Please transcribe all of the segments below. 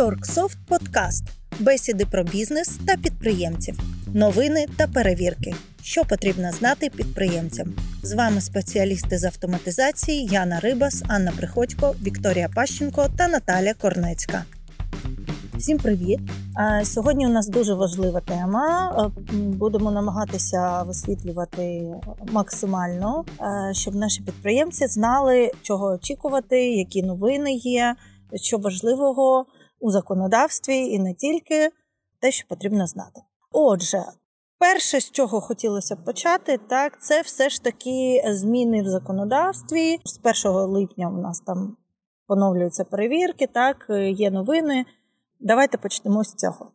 Торксофт Подкаст. Бесіди про бізнес та підприємців, новини та перевірки, що потрібно знати підприємцям. З вами спеціалісти з автоматизації Яна Рибас, Анна Приходько, Вікторія Пащенко та Наталя Корнецька. Всім привіт! Сьогодні у нас дуже важлива тема. Будемо намагатися висвітлювати максимально, щоб наші підприємці знали, чого очікувати, які новини є, що важливого у законодавстві і не тільки те, що потрібно знати. Отже, перше, з чого хотілося б почати, так це все ж таки зміни в законодавстві. З 1 липня у нас там поновлюються перевірки, так є новини. Давайте почнемо з цього.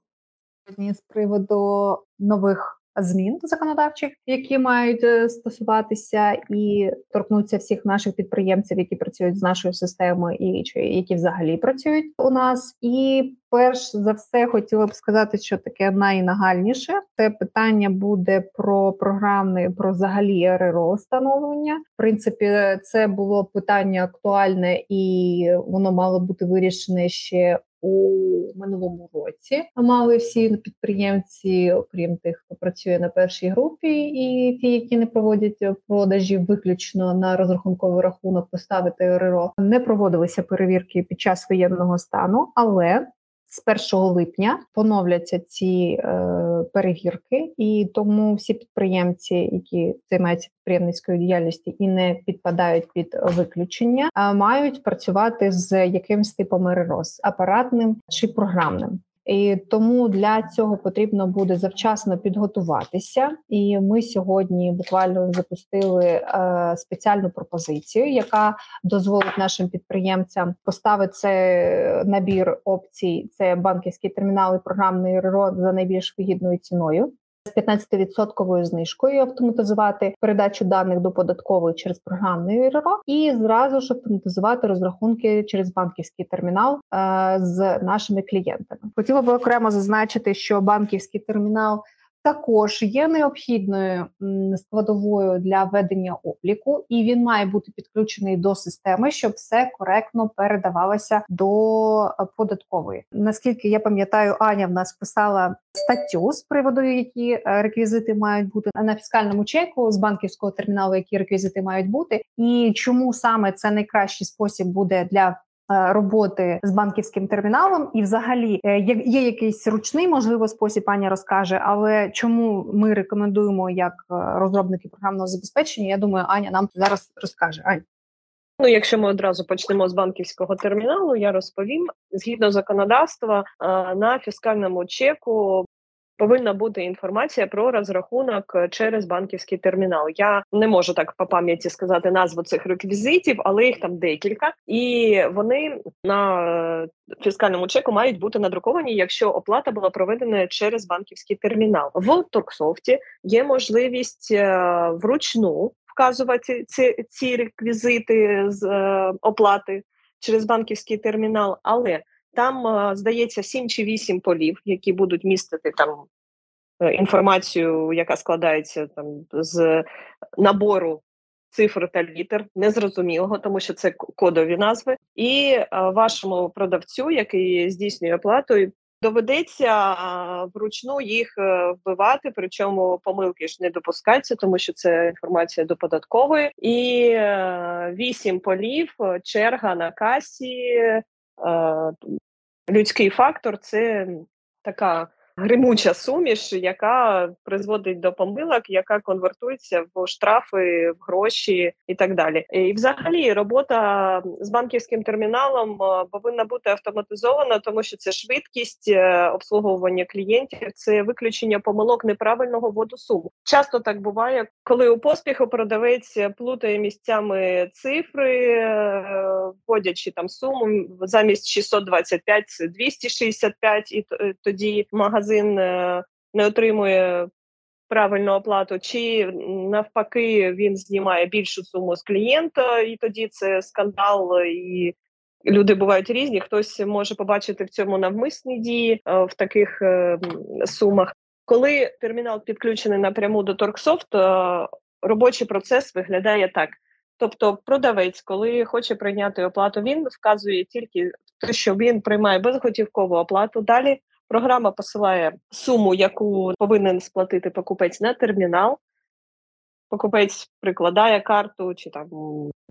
З приводу нових змін законодавчих, які мають е, стосуватися і торкнуться всіх наших підприємців, які працюють з нашою системою, і чи які взагалі працюють у нас. І перш за все хотіла б сказати, що таке найнагальніше це питання буде про програмне, про взагалі РРО встановлення. В принципі, це було питання актуальне і воно мало бути вирішене ще у минулому році. Мали всі підприємці, окрім тих, хто працює на першій групі, і ті, які не проводять продажі, виключно на розрахунковий рахунок поставити РРО. Не проводилися перевірки під час воєнного стану, але з 1 липня поновляться ці е, перевірки, і тому всі підприємці, які займаються підприємницькою діяльністю і не підпадають під виключення, е, мають працювати з якимсь типом РРОС – апаратним чи програмним. І тому для цього потрібно буде завчасно підготуватися. І ми сьогодні буквально запустили е, спеціальну пропозицію, яка дозволить нашим підприємцям поставити це набір опцій: це банківський термінал і програмний РРО за найбільш вигідною ціною з 15% знижкою автоматизувати передачу даних до податкової через програмний РРО і зразу ж автоматизувати розрахунки через банківський термінал е, з нашими клієнтами. Хотіла би окремо зазначити, що банківський термінал також є необхідною складовою для ведення обліку, і він має бути підключений до системи, щоб все коректно передавалося до податкової. Наскільки я пам'ятаю, Аня в нас писала статтю з приводу, які е, реквізити мають бути на фіскальному чеку з банківського терміналу, які реквізити мають бути, і чому саме це найкращий спосіб буде для роботи з банківським терміналом, і, взагалі, е, є якийсь ручний, можливо, спосіб Аня розкаже. Але чому ми рекомендуємо як е, розробники програмного забезпечення? Я думаю, Аня нам зараз розкаже. Ань. Ну, якщо ми одразу почнемо з банківського терміналу, я розповім згідно законодавства на фіскальному чеку повинна бути інформація про розрахунок е, через банківський термінал. Я не можу так по пам'яті сказати назву цих реквізитів, але їх там декілька, і вони на е, фіскальному чеку мають бути надруковані, якщо оплата була проведена через банківський термінал. В Торксофті є можливість е, вручну вказувати ці ці реквізити з оплати через банківський термінал, але там, е, здається, сім чи вісім полів, які будуть містити там е, інформацію, яка складається там з набору цифр та літер, незрозумілого, тому що це кодові назви. І е, вашому продавцю, який здійснює оплату, доведеться вручну їх вбивати. Причому помилки ж не допускаються, тому що це інформація до податкової. І вісім полів, черга на касі людський фактор це така гримуча суміш, яка призводить до помилок, яка конвертується в штрафи, в гроші і так далі. І, взагалі, робота з банківським терміналом е, повинна бути автоматизована, тому що це швидкість е, обслуговування клієнтів, це виключення помилок неправильного вводу суму. Часто так буває, коли у поспіху продавець плутає місцями цифри, е, вводячи там суму замість 625 – це 265, і тоді магазин магазин е, не отримує правильну оплату, чи навпаки він знімає більшу суму з клієнта, і тоді це скандал. і Люди бувають різні. Хтось може побачити в цьому навмисні дії е, в таких е, сумах. Коли термінал підключений напряму до Торксофт, робочий процес виглядає так: Тобто, продавець, коли хоче прийняти оплату, він вказує тільки те, що він приймає безготівкову оплату. Далі програма посилає суму, яку повинен сплатити покупець на термінал. Покупець прикладає карту чи там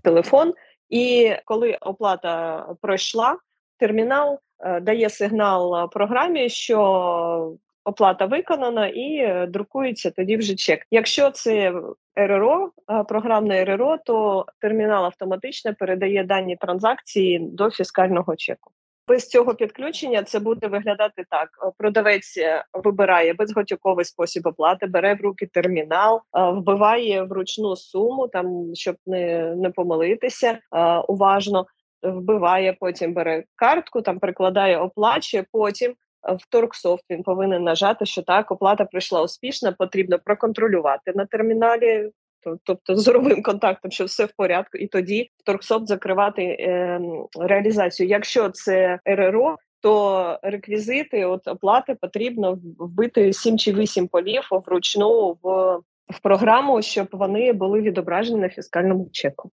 телефон, і коли оплата пройшла, термінал е, дає сигнал програмі, що оплата виконана, і е, друкується тоді вже чек. Якщо це РРО, е, програмне РРО, то термінал автоматично передає дані транзакції до фіскального чеку. Без цього підключення це буде виглядати так: продавець е, вибирає безготівковий спосіб оплати, бере в руки термінал, вбиває вручну суму, там щоб не не помилитися уважно. Вбиває, потім бере картку, там прикладає, оплачує. Потім в Торксофт він повинен нажати, що так оплата прийшла успішно, потрібно проконтролювати на терміналі. Тобто зоровим контактом, що все в порядку, і тоді в Торксофт закривати е, реалізацію. Якщо це РРО, то реквізити от оплати потрібно вбити 7 чи 8 полів вручну в в програму, щоб вони були відображені на фіскальному чеку.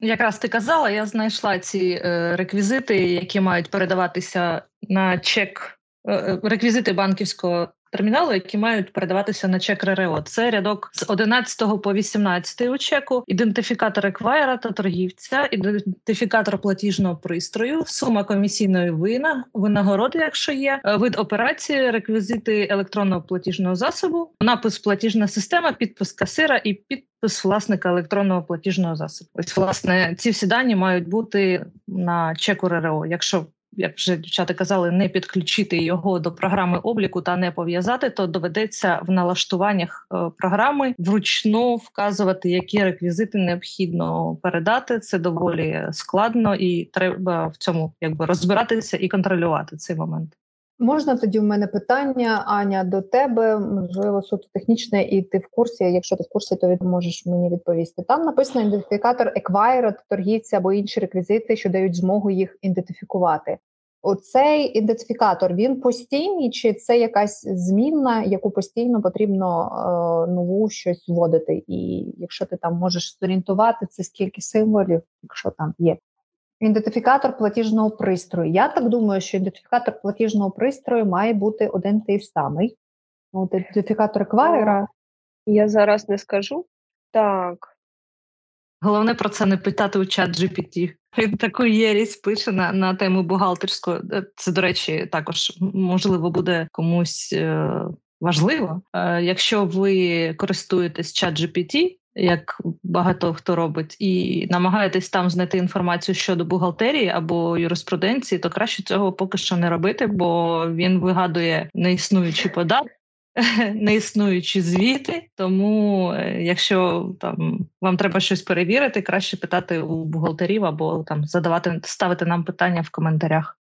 Якраз ти казала, я знайшла ці е, реквізити, які мають передаватися на чек, е, е реквізити банківського терміналу, які мають передаватися на чек РРО. Це рядок з 11 по 18 у чеку, ідентифікатор еквайра та торгівця, ідентифікатор платіжного пристрою, сума комісійної вина, винагороди, якщо є, е, вид операції, реквізити електронного платіжного засобу, напис платіжна система, підпис касира і підпис власника електронного платіжного засобу. Ось власне ці всі дані мають бути на чеку РРО. Якщо як вже дівчата казали, не підключити його до програми обліку та не пов'язати, то доведеться в налаштуваннях е, програми вручну вказувати, які реквізити необхідно передати. Це доволі складно, і треба в цьому якби розбиратися і контролювати цей момент. Можна тоді в мене питання, Аня, до тебе, можливо, суто технічне, і ти в курсі. Якщо ти в курсі, то можеш мені відповісти. Там написано ідентифікатор еквайра, торгівця або інші реквізити, що дають змогу їх ідентифікувати. Оцей ідентифікатор він постійний, чи це якась змінна, яку постійно потрібно е, нову щось вводити? І якщо ти там можеш зорієнтувати, це скільки символів, якщо там є. Ідентифікатор платіжного пристрою. Я так думаю, що ідентифікатор платіжного пристрою має бути один той самий. От Ідентифікатор еквайра. Я зараз не скажу. Так. Головне про це не питати у чат GPT. Він таку єрість пише на на тему бухгалтерської. Е, це, до речі, також можливо буде комусь е, важливо. Е, якщо ви користуєтесь чат GPT, як багато хто робить, і намагаєтесь там знайти інформацію щодо бухгалтерії або юриспруденції, то краще цього поки що не робити, бо він вигадує неіснуючі податки. Неіснуючі звіти, тому е, якщо там вам треба щось перевірити, краще питати у бухгалтерів або там задавати ставити нам питання в коментарях.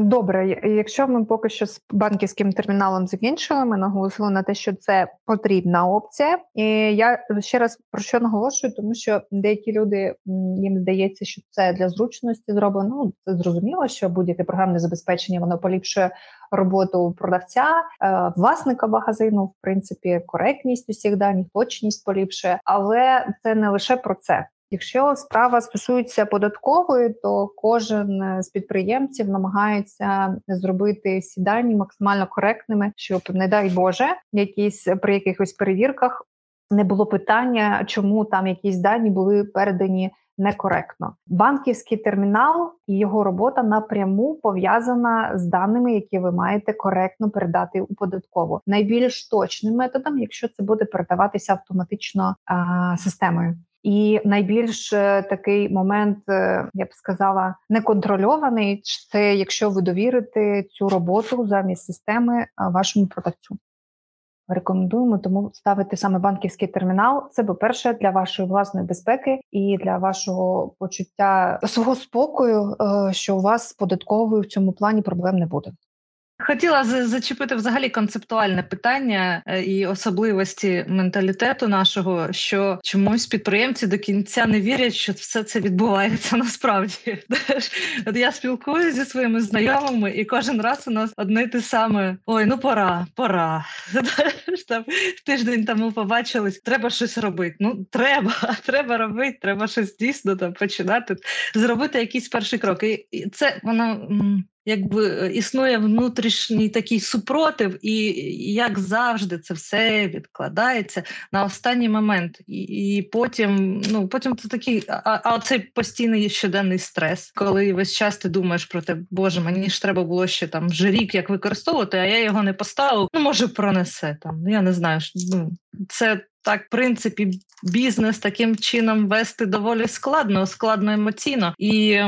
Добре, якщо ми поки що з банківським терміналом закінчили, ми наголосили на те, що це потрібна опція. І я ще раз про що наголошую, тому що деякі люди їм здається, що це для зручності зроблено. Ну це зрозуміло, що будь-яке програмне забезпечення воно поліпшує роботу продавця, е, власника магазину, в принципі, коректність усіх даних, точність поліпшує, але це не лише про це. Якщо справа стосується податкової, то кожен е, з підприємців намагається зробити всі дані максимально коректними, щоб, не дай Боже, якісь при якихось перевірках не було питання, чому там якісь дані були передані некоректно. Банківський термінал і його робота напряму пов'язана з даними, які ви маєте коректно передати у податкову. Найбільш точним методом, якщо це буде передаватися автоматично а, системою. І найбільш е, такий момент, е, я б сказала, неконтрольований це якщо ви довірите цю роботу замість системи вашому продавцю. Рекомендуємо тому ставити саме банківський термінал. Це, по-перше, для вашої власної безпеки і для вашого почуття свого спокою, е, що у вас податковою в цьому плані проблем не буде. Хотіла зачепити взагалі концептуальне питання е, і особливості менталітету нашого, що чомусь підприємці до кінця не вірять, що все це відбувається насправді. От я спілкуюся зі своїми знайомими, і кожен раз у нас одне й те саме: ой, ну пора, пора. Там Тиждень тому побачились, треба щось робити. Ну треба, треба робити, треба щось дійсно там починати, зробити якийсь перший крок. І це воно якби е, існує внутрішній такий супротив, і як завжди, це все відкладається на останній момент. І і потім, ну потім це такий, а, а цей постійний щоденний стрес, коли весь час ти думаєш про те, боже, мені ж треба було ще там вже рік як використовувати, а я його не поставив. Ну може пронесе там. Ну, я не знаю. Ну це. Так, в принципі, бізнес таким чином вести доволі складно, складно емоційно. І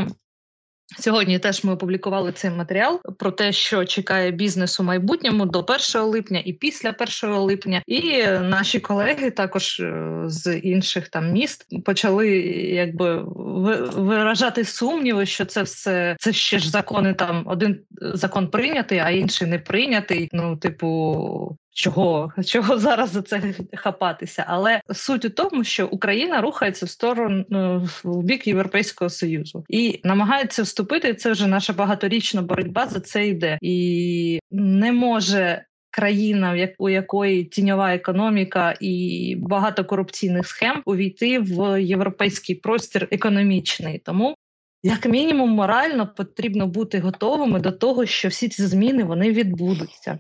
Сьогодні теж ми опублікували цей матеріал про те, що чекає бізнес у майбутньому до 1 липня і після 1 липня. І наші колеги також е, з інших там міст почали якби виражати сумніви, що це все це ще ж закони. Там один закон прийнятий, а інший не прийнятий. Ну, типу, Чого чого зараз за це хапатися? Але суть у тому, що Україна рухається в сторону ну, в бік Європейського союзу і намагається вступити. Це вже наша багаторічна боротьба за це йде, і не може країна, у якої тіньова економіка і багато корупційних схем увійти в європейський простір економічний. Тому як мінімум морально потрібно бути готовими до того, що всі ці зміни вони відбудуться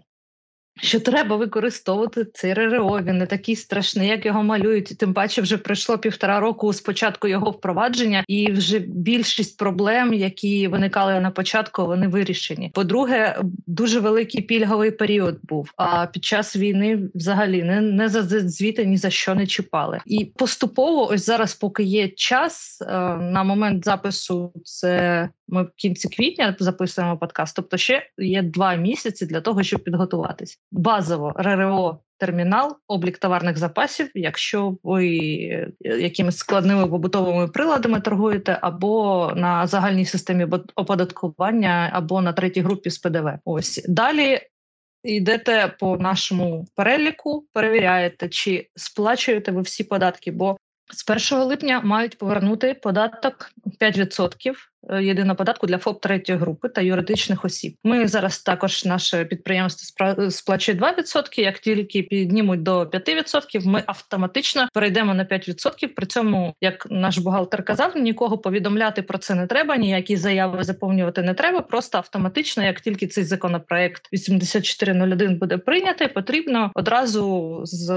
що треба використовувати цей РРО, він не такий страшний, як його малюють. Тим паче, вже пройшло півтора року з початку його впровадження, і вже більшість проблем, які виникали на початку, вони вирішені. По-друге, дуже великий пільговий період був. А під час війни взагалі не не за звіти ні за що не чіпали. І поступово, ось зараз, поки є час е, на момент запису, це ми в кінці квітня записуємо подкаст. Тобто, ще є два місяці для того, щоб підготуватись. Базово РРО термінал, облік товарних запасів, якщо ви е, якимись складними побутовими приладами торгуєте, або на загальній системі оподаткування, або на третій групі з ПДВ. Ось далі. Йдете по нашому переліку, перевіряєте, чи сплачуєте ви всі податки, бо з 1 липня мають повернути податок 5% е, єдиного податку для ФОП третьої групи та юридичних осіб. Ми зараз також наше підприємство сплачує 2%, Як тільки піднімуть до 5%, ми автоматично перейдемо на 5%. При цьому, як наш бухгалтер казав, нікого повідомляти про це не треба, ніякі заяви заповнювати не треба. Просто автоматично, як тільки цей законопроект 8401 буде прийнятий, потрібно одразу з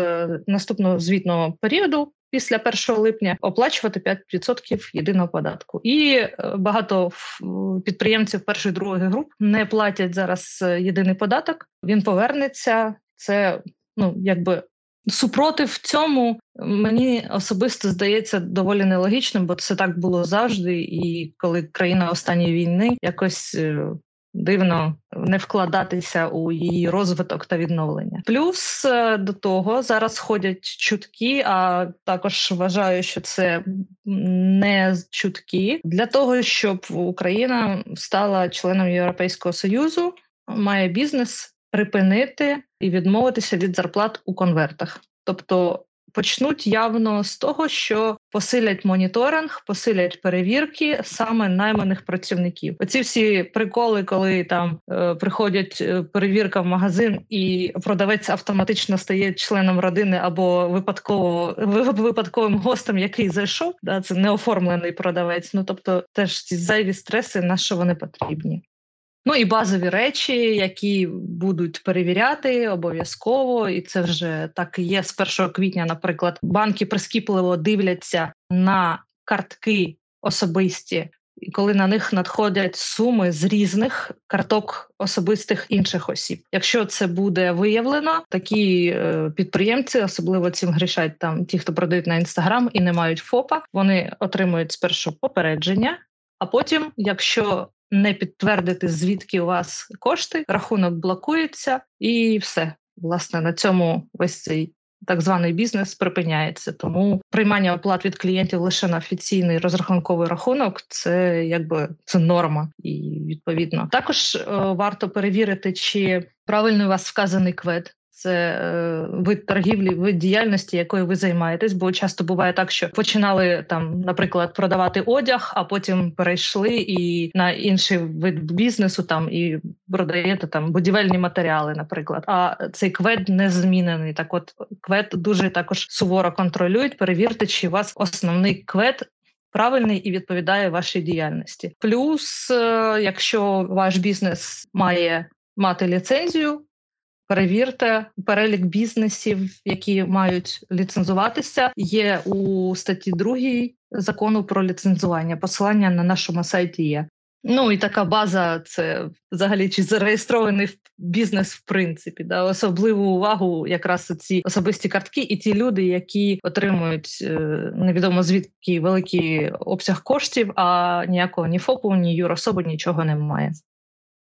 наступного звітного періоду після 1 липня оплачувати 5% єдиного податку. І е, багато підприємців першої другої груп не платять зараз е, єдиний податок. Він повернеться. Це ну якби. Супротив цьому мені особисто здається доволі нелогічним, бо це так було завжди. І коли країна останньої війни якось е, дивно не вкладатися у її розвиток та відновлення. Плюс е, до того зараз ходять чутки, а також вважаю, що це не чутки для того, щоб Україна стала членом Європейського союзу, має бізнес припинити і відмовитися від зарплат у конвертах. Тобто почнуть явно з того, що посилять моніторинг, посилять перевірки саме найманих працівників. Оці всі приколи, коли там е, приходять е, перевірка в магазин, і продавець автоматично стає членом родини або випадково випадковим гостем, який зайшов. Да, це неоформлений продавець. Ну тобто, теж ці зайві стреси на що вони потрібні. Ну і базові речі, які будуть перевіряти обов'язково, і це вже так є з 1 квітня. Наприклад, банки прискіпливо дивляться на картки особисті, і коли на них надходять суми з різних карток особистих інших осіб. Якщо це буде виявлено, такі е, підприємці особливо цим грішать там ті, хто продають на інстаграм і не мають ФОПа, вони отримують спершу попередження. А потім, якщо не підтвердити, звідки у вас кошти, рахунок блокується, і все. Власне, на цьому весь цей так званий бізнес припиняється. Тому приймання оплат від клієнтів лише на офіційний розрахунковий рахунок це якби це норма, і відповідно також е, варто перевірити, чи правильно у вас вказаний квед це е, вид торгівлі, вид діяльності, якою ви займаєтесь. Бо часто буває так, що починали там, наприклад, продавати одяг, а потім перейшли і на інший вид бізнесу там і продаєте там будівельні матеріали, наприклад. А цей квед не змінений. Так, от квед дуже також суворо контролюють. Перевірте, чи у вас основний квед. Правильний і відповідає вашій діяльності. Плюс, е, якщо ваш бізнес має мати ліцензію, Перевірте перелік бізнесів, які мають ліцензуватися. Є у статті 2 закону про ліцензування. Посилання на нашому сайті є. Ну і така база це взагалі чи зареєстрований бізнес в принципі. Да? Особливу увагу якраз ці особисті картки, і ті люди, які отримують е, невідомо звідки великий обсяг коштів, а ніякого ні ФОПу, ні юрособи нічого немає.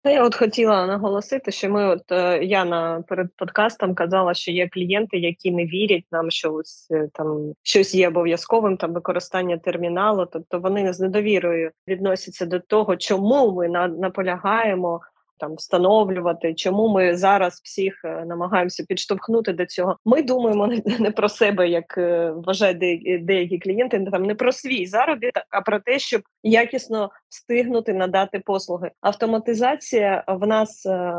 Я от хотіла наголосити, що ми, от е, я на перед подкастом казала, що є клієнти, які не вірять нам, що ось е, там щось є обов'язковим там використання терміналу. Тобто вони з недовірою відносяться до того, чому ми на, наполягаємо там встановлювати, чому ми зараз всіх е, намагаємося підштовхнути до цього. Ми думаємо не про себе, як е, вважають деякі, деякі клієнти, там не про свій заробіток, а про те, щоб якісно встигнути надати послуги. Автоматизація в нас е,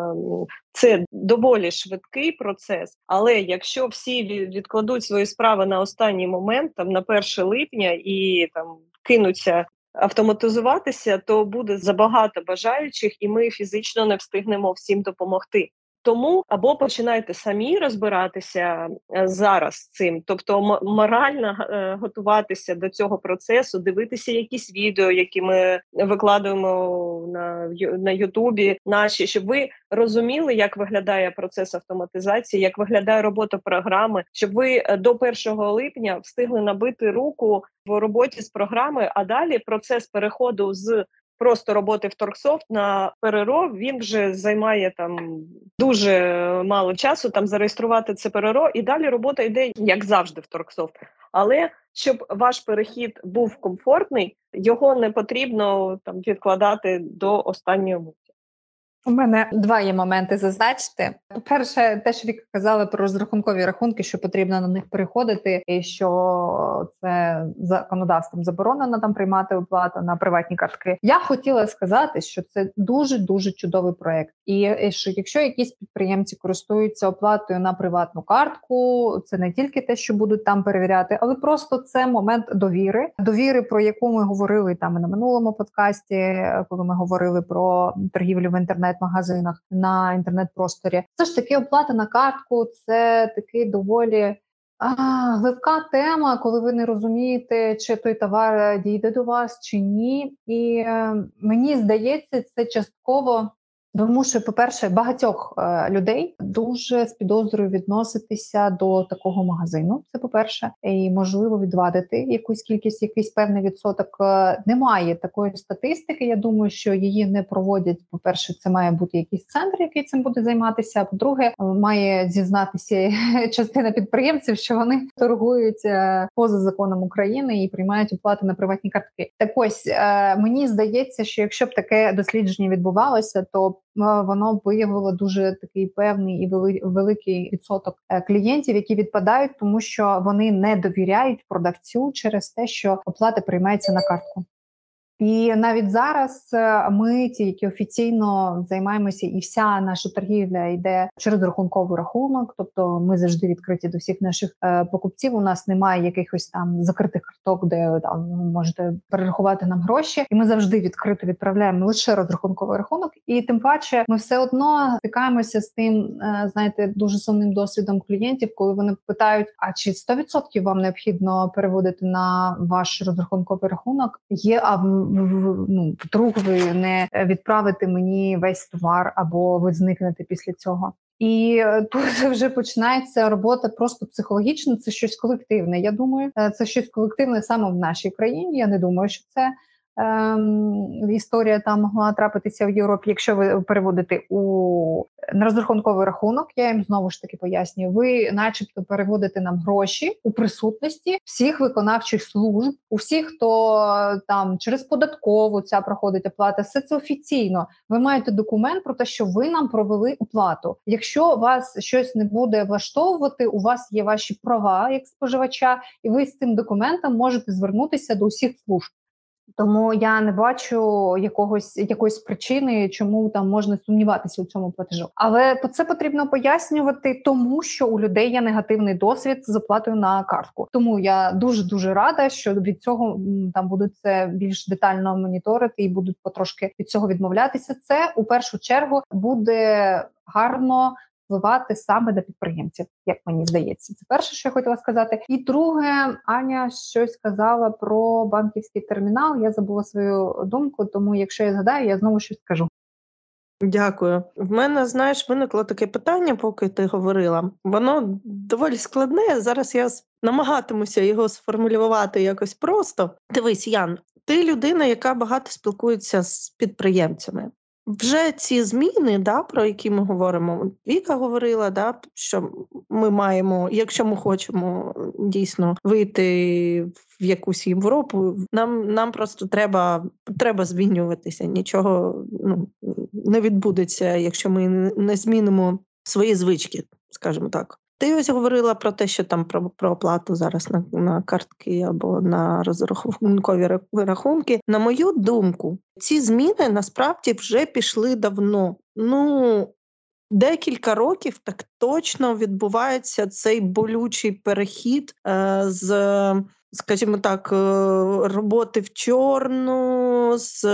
це доволі швидкий процес, але якщо всі відкладуть свої справи на останній момент, там на 1 липня і там кинуться автоматизуватися, то буде забагато бажаючих, і ми фізично не встигнемо всім допомогти. Тому або починайте самі розбиратися е, зараз цим, тобто морально е, готуватися до цього процесу, дивитися якісь відео, які ми викладуємо на на Ютубі, наші щоб ви розуміли, як виглядає процес автоматизації, як виглядає робота програми, щоб ви е, до 1 липня встигли набити руку в роботі з програми. А далі процес переходу з просто роботи в Торксофт на ПРО він вже займає там дуже мало часу там зареєструвати це ПРО і далі робота йде як завжди в Торксофт. Але щоб ваш перехід був комфортний, його не потрібно там відкладати до останнього. У мене два є моменти зазначити. По-перше, те, що Віка казала про розрахункові рахунки, що потрібно на них переходити, і що це законодавством заборонено там приймати оплату на приватні картки. Я хотіла сказати, що це дуже дуже чудовий проект, і що якщо якісь підприємці користуються оплатою на приватну картку, це не тільки те, що будуть там перевіряти, але просто це момент довіри, довіри, про яку ми говорили там на минулому подкасті, коли ми говорили про торгівлю в інтернеті інтернет-магазинах на інтернет-просторі. Це ж таки оплата на картку, це такий доволі а, глибка тема, коли ви не розумієте, чи той товар дійде до вас чи ні. І е, мені здається, це частково що, по-перше, багатьох е, людей дуже з підозрою відноситися до такого магазину. Це по-перше, і можливо відвадити якусь кількість, якийсь певний відсоток. Е, немає такої статистики. Я думаю, що її не проводять. По перше, це має бути якийсь центр, який цим буде займатися. По-друге, має зізнатися частина підприємців, що вони торгують е, поза законом України і приймають оплати на приватні картки. Так ось е, мені здається, що якщо б таке дослідження відбувалося, то воно виявило дуже такий певний і великий відсоток е, клієнтів, які відпадають, тому що вони не довіряють продавцю через те, що оплата приймається на картку. І навіть зараз е, ми, ті, які офіційно займаємося, і вся наша торгівля йде через рахунковий рахунок. Тобто ми завжди відкриті до всіх наших е, покупців. У нас немає якихось там закритих карток, де там можете перерахувати нам гроші, і ми завжди відкрито відправляємо лише розрахунковий рахунок. І тим паче, ми все одно стикаємося з тим, е, знаєте, дуже сумним досвідом клієнтів, коли вони питають: а чи 100% вам необхідно переводити на ваш розрахунковий рахунок? Є а ну, вдруг ви не відправите мені весь товар, або ви зникнете після цього. І е, тут вже починається робота просто психологічно. Це щось колективне. Я думаю, е, це щось колективне саме в нашій країні. Я не думаю, що це історія там могла трапитися в Європі, якщо ви переводите у на розрахунковий рахунок, я їм знову ж таки пояснюю. Ви, начебто, переводите нам гроші у присутності всіх виконавчих служб, у всіх, хто там через податкову ця проходить оплата, все це офіційно. Ви маєте документ про те, що ви нам провели оплату. Якщо вас щось не буде влаштовувати, у вас є ваші права як споживача, і ви з цим документом можете звернутися до усіх служб. Тому я не бачу якогось якоїсь причини, чому там можна сумніватися у цьому платежу. Але це потрібно пояснювати, тому що у людей є негативний досвід з оплатою на картку. Тому я дуже дуже рада, що від цього там будуть це більш детально моніторити і будуть потрошки від цього відмовлятися. Це у першу чергу буде гарно впливати саме на підприємців, як мені здається. Це перше, що я хотіла сказати. І друге, Аня щось сказала про банківський термінал. Я забула свою думку, тому якщо я згадаю, я знову щось скажу. Дякую. В мене, знаєш, виникло таке питання, поки ти говорила. Воно доволі складне. Зараз я намагатимуся його сформулювати якось просто. Дивись, Ян, ти людина, яка багато спілкується з підприємцями. Вже ці зміни, да, про які ми говоримо, Віка говорила, да, що ми маємо, якщо ми хочемо дійсно вийти в якусь Європу, нам нам просто треба треба змінюватися. Нічого ну, не відбудеться, якщо ми не змінимо свої звички, скажімо так. Ти ось говорила про те, що там про про оплату зараз на на картки або на розрахункові рахунки. На мою думку, ці зміни насправді вже пішли давно. Ну декілька років так точно відбувається цей болючий перехід е, з. Скажімо так, е, роботи в чорну, з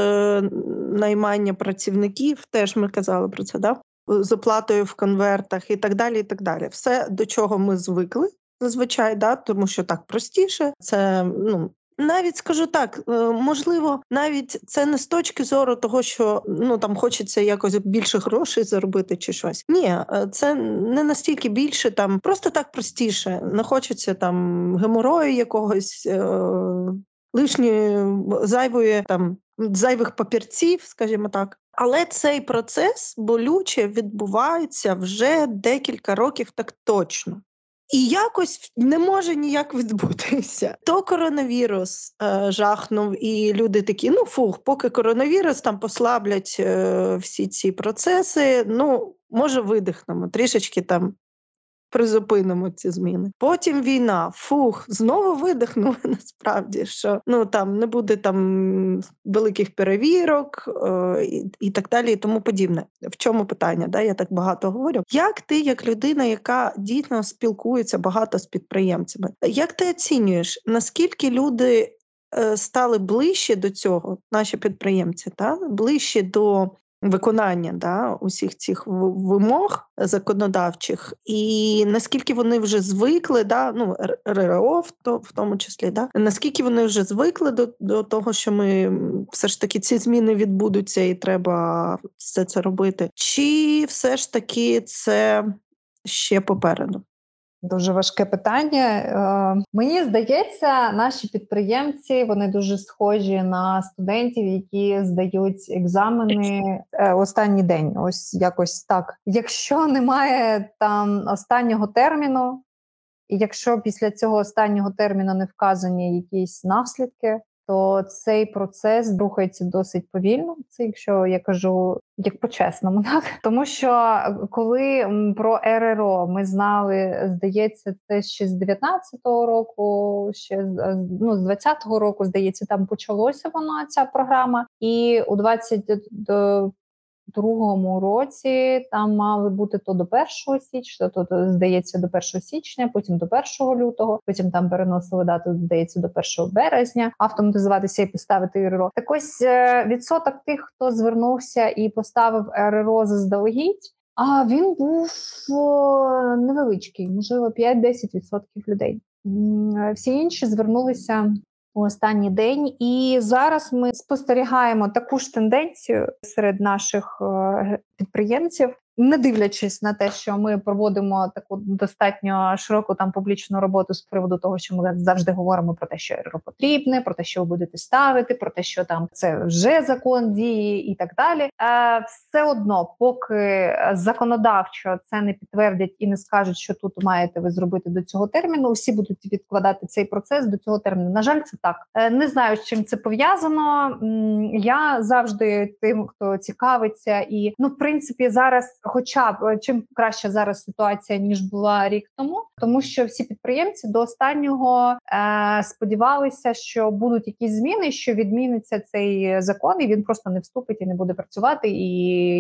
наймання працівників, теж ми казали про це, да? З оплатою в конвертах і так далі. і так далі. Все, до чого ми звикли зазвичай, да, тому що так простіше. Це ну. Навіть скажу так, е, можливо, навіть це не з точки зору того, що ну там хочеться якось більше грошей заробити чи щось. Ні, е, це не настільки більше, там просто так простіше. Не хочеться там геморою якогось е- лишньої зайвої там зайвих папірців, скажімо так. Але цей процес болюче відбувається вже декілька років так точно. І якось не може ніяк відбутися. То коронавірус е, жахнув, і люди такі: ну фух, поки коронавірус там послаблять е, всі ці процеси. Ну, може, видихнемо, трішечки там призупинимо ці зміни. Потім війна, фух, знову видихнули насправді, що ну там не буде там великих перевірок е, і, і так далі, і тому подібне. В чому питання? Да, Я так багато говорю. Як ти, як людина, яка дійсно спілкується багато з підприємцями, як ти оцінюєш, наскільки люди? Е, стали ближче до цього, наші підприємці, та ближче до виконання да, усіх цих вимог законодавчих, і наскільки вони вже звикли, да, ну РРО в, то, в тому числі, да, наскільки вони вже звикли до, до того, що ми все ж таки ці зміни відбудуться, і треба все це робити, чи все ж таки це ще попереду? Дуже важке питання. Е, мені здається, наші підприємці вони дуже схожі на студентів, які здають екзамени е, останній день. Ось якось так. Якщо немає там останнього терміну, і якщо після цього останнього терміну не вказані якісь наслідки, то цей процес рухається досить повільно. Це якщо я кажу як по-чесному, так? Тому що коли про РРО ми знали, здається, це ще з 19-го року, ще з ну з 20-го року, здається, там почалося вона ця програма, і у 20 до другому році там мали бути то до 1 січня, то, то здається до 1 січня, потім до 1 лютого, потім там переносили дату, здається, до 1 березня, автоматизуватися і поставити РРО. Так ось е, відсоток тих, хто звернувся і поставив РРО заздалегідь. А він був невеличкий, можливо, 5-10% людей. Всі інші звернулися у останній день. І зараз ми спостерігаємо таку ж тенденцію серед наших е, підприємців. Не дивлячись на те, що ми проводимо таку достатньо широку там публічну роботу з приводу того, що ми завжди говоримо про те, що РРО потрібне, про те, що ви будете ставити, про те, що там це вже закон дії, і так далі. Е, все одно, поки законодавчо це не підтвердять і не скажуть, що тут маєте ви зробити до цього терміну. Усі будуть відкладати цей процес до цього терміну. На жаль, це так. Е, не знаю, з чим це пов'язано. Я завжди тим, хто цікавиться, і ну, в принципі, зараз, хоча б е, чим краща зараз ситуація ніж була рік тому, тому що всі підприємці до останнього е, сподівалися, що будуть якісь зміни, що відміниться цей закон, і він просто не вступить і не буде працювати, і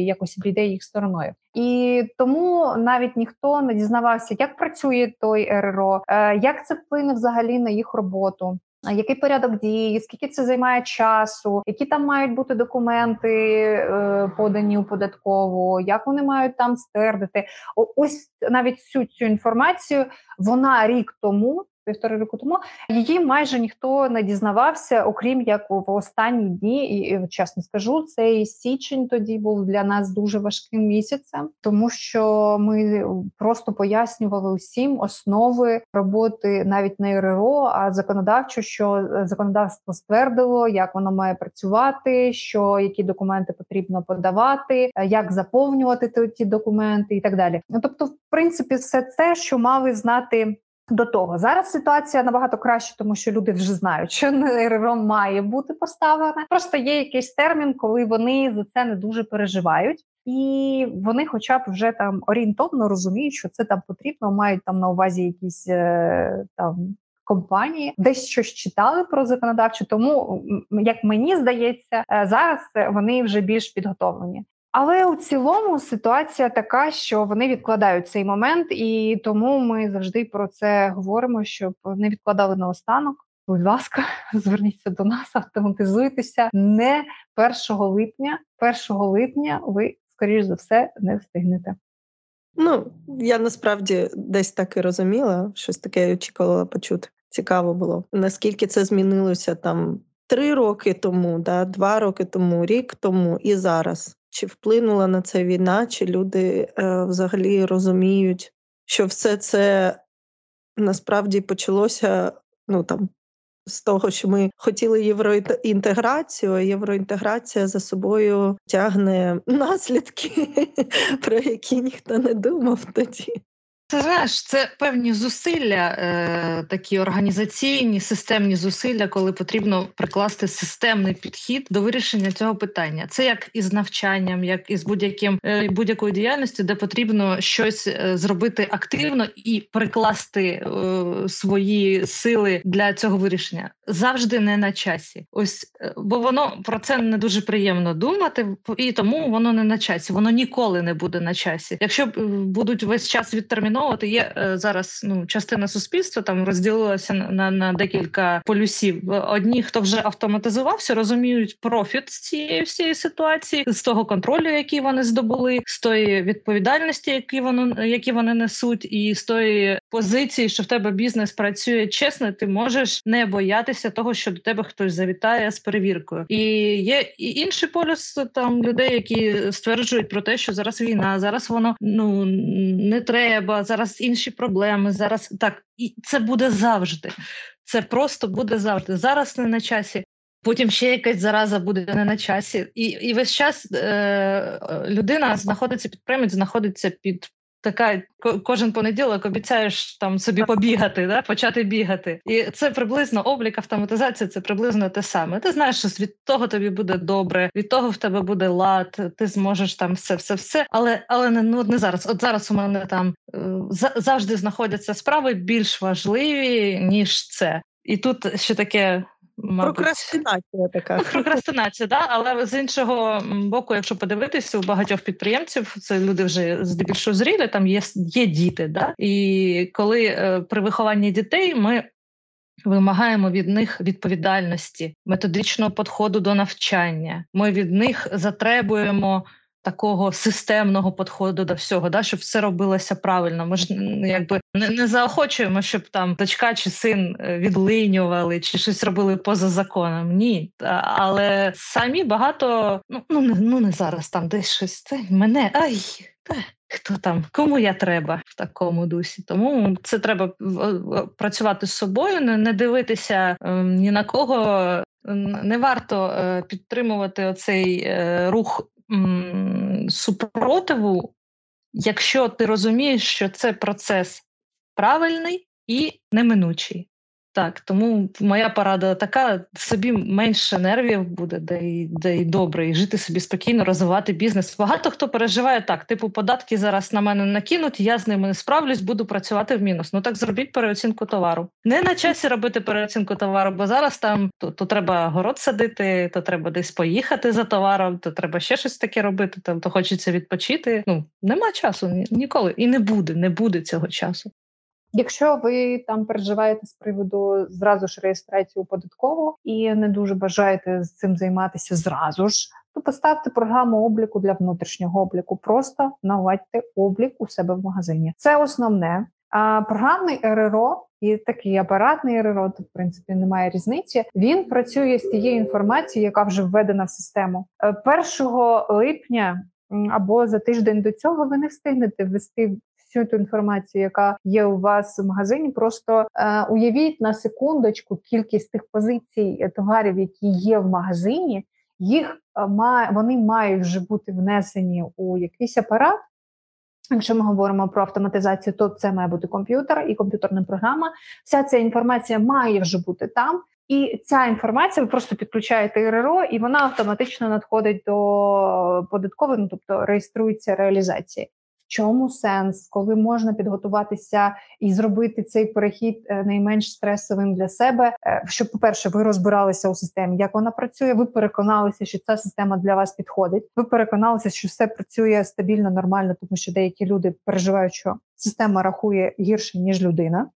якось обійде їх стороною. І тому навіть ніхто не дізнавався, як працює той РРО, е, як це вплине взагалі на їх роботу. Який порядок дії, скільки це займає часу, які там мають бути документи е, подані у податкову, як вони мають там ствердити? Ось навіть всю цю інформацію вона рік тому півтори року тому її майже ніхто не дізнавався, окрім як в останні дні. І чесно скажу, цей січень тоді був для нас дуже важким місяцем, тому що ми просто пояснювали усім основи роботи навіть не РРО, а законодавчо, що законодавство ствердило, як воно має працювати, що які документи потрібно подавати, як заповнювати ті документи, і так далі. Ну тобто, в принципі, все це, що мали знати до того зараз ситуація набагато краще, тому що люди вже знають, що РРО має бути поставлене. Просто є якийсь термін, коли вони за це не дуже переживають. І вони, хоча б вже там орієнтовно розуміють, що це там потрібно, мають там на увазі якісь е, там компанії, десь щось читали про законодавчу. Тому як мені здається, е, зараз вони вже більш підготовлені. Але у цілому ситуація така, що вони відкладають цей момент, і тому ми завжди про це говоримо, щоб не відкладали на останок. Будь ласка, зверніться до нас, автоматизуйтеся не 1 липня. 1 липня ви, скоріш за все, не встигнете. Ну, я насправді десь так і розуміла, щось таке очікувала почути. Цікаво було. Наскільки це змінилося там три роки тому, да, два роки тому, рік тому і зараз. Чи вплинула на це війна, чи люди е, взагалі розуміють, що все це насправді почалося ну там з того, що ми хотіли євроінтеграцію, а євроінтеграція за собою тягне наслідки, про які ніхто не думав тоді. Це знаєш, це певні зусилля, е, такі організаційні, системні зусилля, коли потрібно прикласти системний підхід до вирішення цього питання. Це як із навчанням, як із будь-яким е, будь-якою діяльністю, де потрібно щось е, зробити активно і прикласти е, свої сили для цього вирішення. Завжди не на часі. Ось е, бо воно про це не дуже приємно думати, і тому воно не на часі. Воно ніколи не буде на часі. Якщо е, будуть весь час відтерміновувати, от є е, зараз ну частина суспільства там розділилася на на декілька полюсів. Одні, хто вже автоматизувався, розуміють профіт з цієї всієї ситуації, з того контролю, який вони здобули, з тої відповідальності, які вони які вони несуть, і з тої позиції, що в тебе бізнес працює чесно, ти можеш не боятися того, що до тебе хтось завітає з перевіркою. І є і інший полюс там людей, які стверджують про те, що зараз війна, зараз воно ну не треба зараз інші проблеми. Зараз так і це буде завжди. Це просто буде завжди. Зараз не на часі. Потім ще якась зараза буде не на часі, і і весь час е, людина знаходиться підприємець, знаходиться під така кожен понеділок обіцяєш там собі побігати, да, почати бігати. І це приблизно облік автоматизації, це приблизно те саме. Ти знаєш, що від того тобі буде добре, від того в тебе буде лад, ти зможеш там все, все, все. Але але не ну не зараз. От зараз у мене там е, завжди знаходяться справи більш важливі ніж це. І тут ще таке Мабуть. Прокрастинація така. Прокрастинація, да, але з іншого боку, якщо подивитися, у багатьох підприємців це люди вже здебільшого зріли, там є є діти. Да? І коли е, при вихованні дітей ми вимагаємо від них відповідальності, методичного підходу до навчання, ми від них затребуємо такого системного підходу до всього, да, щоб все робилося правильно. Ми ж якби не, не заохочуємо, щоб там дочка чи син е, відлинювали чи щось робили поза законом. Ні, але самі багато ну ну не ну не зараз там десь щось це мене ай. Хто там, кому я треба в такому дусі? Тому це треба працювати з собою, не дивитися ем, ні на кого. Не варто е, підтримувати оцей е, рух супротиву, якщо ти розумієш, що це процес правильний і неминучий. Так, тому моя порада така: собі менше нервів буде, де й де й добре, і жити собі спокійно, розвивати бізнес. Багато хто переживає так: типу, податки зараз на мене накинуть, я з ними не справлюсь, буду працювати в мінус. Ну так зробіть переоцінку товару. Не на часі робити переоцінку товару, бо зараз там то, то треба город садити, то треба десь поїхати за товаром, то треба ще щось таке робити. Там то хочеться відпочити. Ну нема часу ніколи і не буде, не буде цього часу. Якщо ви там переживаєте з приводу зразу ж реєстрації податкову і не дуже бажаєте з цим займатися зразу ж, то поставте програму обліку для внутрішнього обліку. Просто наладьте облік у себе в магазині. Це основне. А програмний РРО і такий апаратний РРО, тут в принципі немає різниці. Він працює з тією інформацією, яка вже введена в систему 1 е, липня. Або за тиждень до цього ви не встигнете ввести всю ту інформацію, яка є у вас в магазині. Просто е, уявіть на секундочку кількість тих позицій е, товарів, які є в магазині. Їх е, має вони мають вже бути внесені у якийсь апарат. Якщо ми говоримо про автоматизацію, то це має бути комп'ютер і комп'ютерна програма. Вся ця інформація має вже бути там. І ця інформація ви просто підключаєте РРО, і вона автоматично надходить до податкової, ну тобто реєструється реалізація чому сенс, коли можна підготуватися і зробити цей перехід е, найменш стресовим для себе, е, щоб, по-перше, ви розбиралися у системі, як вона працює. Ви переконалися, що ця система для вас підходить. Ви переконалися, що все працює стабільно, нормально, тому що деякі люди переживають, що система рахує гірше ніж людина.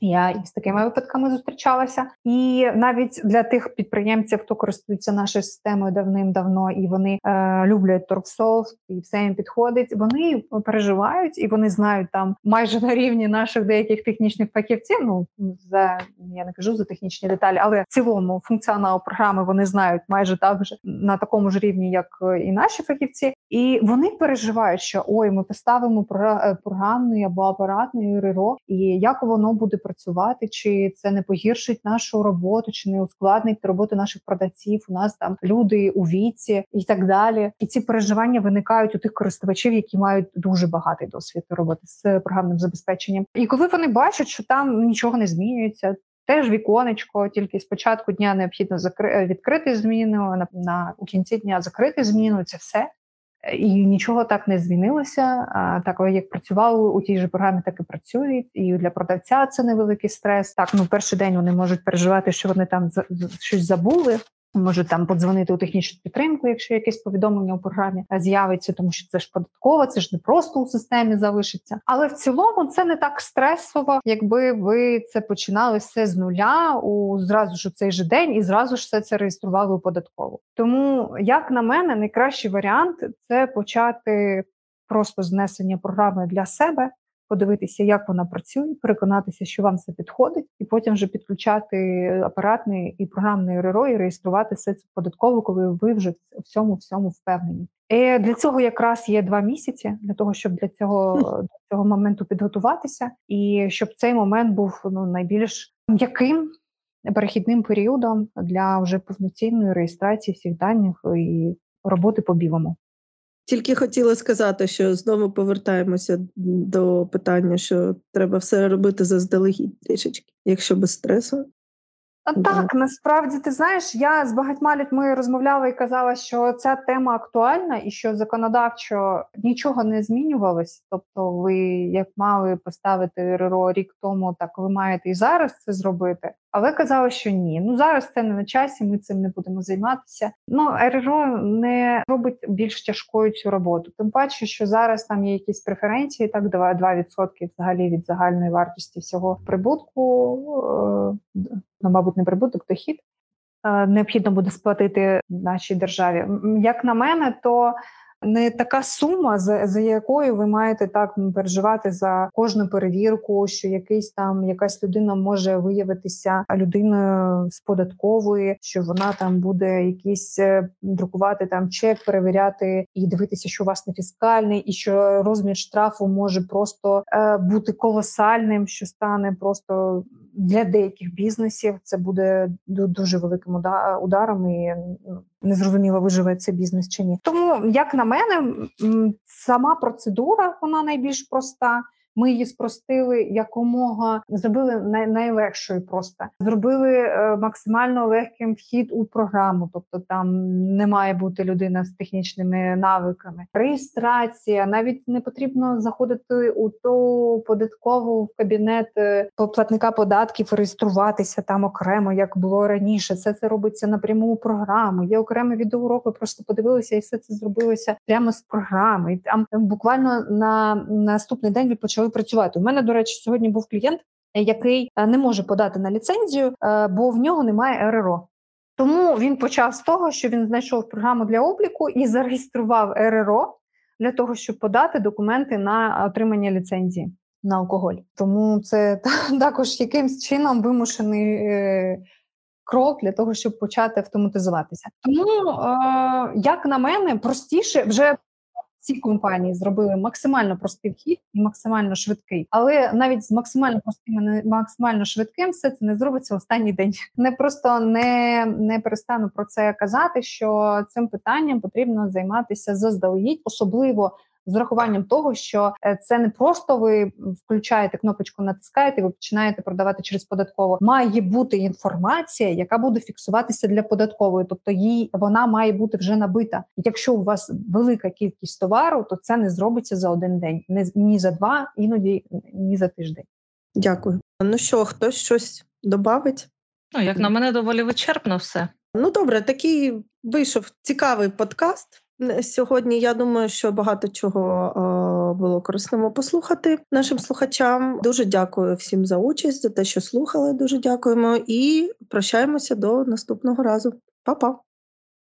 Я із такими випадками зустрічалася, і навіть для тих підприємців, хто користується нашою системою давним-давно, і вони е, люблять торксофт, і все їм підходить. Вони переживають і вони знають там майже на рівні наших деяких технічних фахівців. Ну за я не кажу за технічні деталі, але в цілому функціонал програми вони знають майже так же на такому ж рівні, як і наші фахівці. І вони переживають, що ой, ми поставимо е, програмний або апаратний РРО, і як воно буде працювати, чи це не погіршить нашу роботу, чи не ускладнить роботу наших продавців. У нас там люди у віці і так далі. І ці переживання виникають у тих користувачів, які мають дуже багатий досвід роботи з програмним забезпеченням. І коли вони бачать, що там нічого не змінюється. Теж віконечко, тільки спочатку дня необхідно закри... відкрити зміну, на, на у кінці дня закрити зміну. Це все і нічого так не змінилося. Так як працювали у тій же програмі, так і працюють. І для продавця це невеликий стрес. Так, ну перший день вони можуть переживати, що вони там щось забули. Можуть там подзвонити у технічну підтримку, якщо якесь повідомлення у програмі з'явиться, тому що це ж податково, це ж не просто у системі залишиться. Але в цілому це не так стресово, якби ви це починали все з нуля у зразу ж у цей же день і зразу ж все це реєстрували у податкову. Тому, як на мене, найкращий варіант це почати просто знесення програми для себе подивитися, як вона працює, переконатися, що вам це підходить, і потім вже підключати апаратний і програмний РРО і реєструвати все це податково, коли ви вже в всьому всьому впевнені. І Для цього якраз є два місяці для того, щоб для цього до цього моменту підготуватися, і щоб цей момент був ну найбільш м'яким перехідним періодом для вже повноцінної реєстрації всіх даних і роботи по білому. Тільки хотіла сказати, що знову повертаємося до питання, що треба все робити заздалегідь трішечки, якщо без стресу. А так, насправді ти знаєш, я з багатьма людьми розмовляла і казала, що ця тема актуальна і що законодавчо нічого не змінювалось. Тобто, ви як мали поставити РРО рік тому, так ви маєте і зараз це зробити. Але казали, що ні. Ну зараз це не на часі. Ми цим не будемо займатися. Ну РРО не робить більш тяжкою цю роботу. Тим паче, що зараз там є якісь преференції, так 2% взагалі від загальної вартості всього прибутку. Е, ну, мабуть, не прибуток, дохід е, необхідно буде сплатити нашій державі. Як на мене, то не така сума, за, за якою ви маєте так переживати за кожну перевірку, що якийсь там якась людина може виявитися людиною з податкової, що вона там буде якісь е, друкувати там чек, перевіряти і дивитися, що у вас не фіскальний, і що розмір штрафу може просто е, бути колосальним, що стане просто для деяких бізнесів. Це буде дуже великим ударом і ну, незрозуміло, виживе цей бізнес чи ні. Тому, як на мене, сама процедура вона найбільш проста. Ми її спростили якомога зробили най- найлегшою. Просто зробили е, максимально легким вхід у програму, тобто там не має бути людина з технічними навиками. Реєстрація навіть не потрібно заходити у ту податкову в кабінет е, платника податків, реєструватися там окремо, як було раніше. Все це робиться напряму у програму. Є окремі відеоуроки, просто подивилися, і все це зробилося прямо з програми. І там буквально на наступний день ви почали працювати. У мене, до речі, сьогодні був клієнт, який е, не може подати на ліцензію, е, бо в нього немає РРО. Тому він почав з того, що він знайшов програму для обліку і зареєстрував РРО для того, щоб подати документи на отримання ліцензії на алкоголь. Тому це також якимсь чином вимушений е, крок для того, щоб почати автоматизуватися. Тому, як на мене, простіше вже ці компанії зробили максимально простий вхід і максимально швидкий, але навіть з максимально простим і максимально швидким все це не зробиться останній день. Не просто не не перестану про це казати, що цим питанням потрібно займатися заздалегідь, особливо з урахуванням того, що е, це не просто ви включаєте кнопочку, натискаєте, ви починаєте продавати через податково. Має бути інформація, яка буде фіксуватися для податкової, тобто їй вона має бути вже набита. Якщо у вас велика кількість товару, то це не зробиться за один день, не ні за два, іноді ні за тиждень. Дякую. Ну що, хтось щось додавить? Ну, як на мене, доволі вичерпно все. Ну добре, такий вийшов цікавий подкаст. Сьогодні я думаю, що багато чого було корисному послухати нашим слухачам. Дуже дякую всім за участь, за те, що слухали. Дуже дякуємо і прощаємося до наступного разу. Па-па!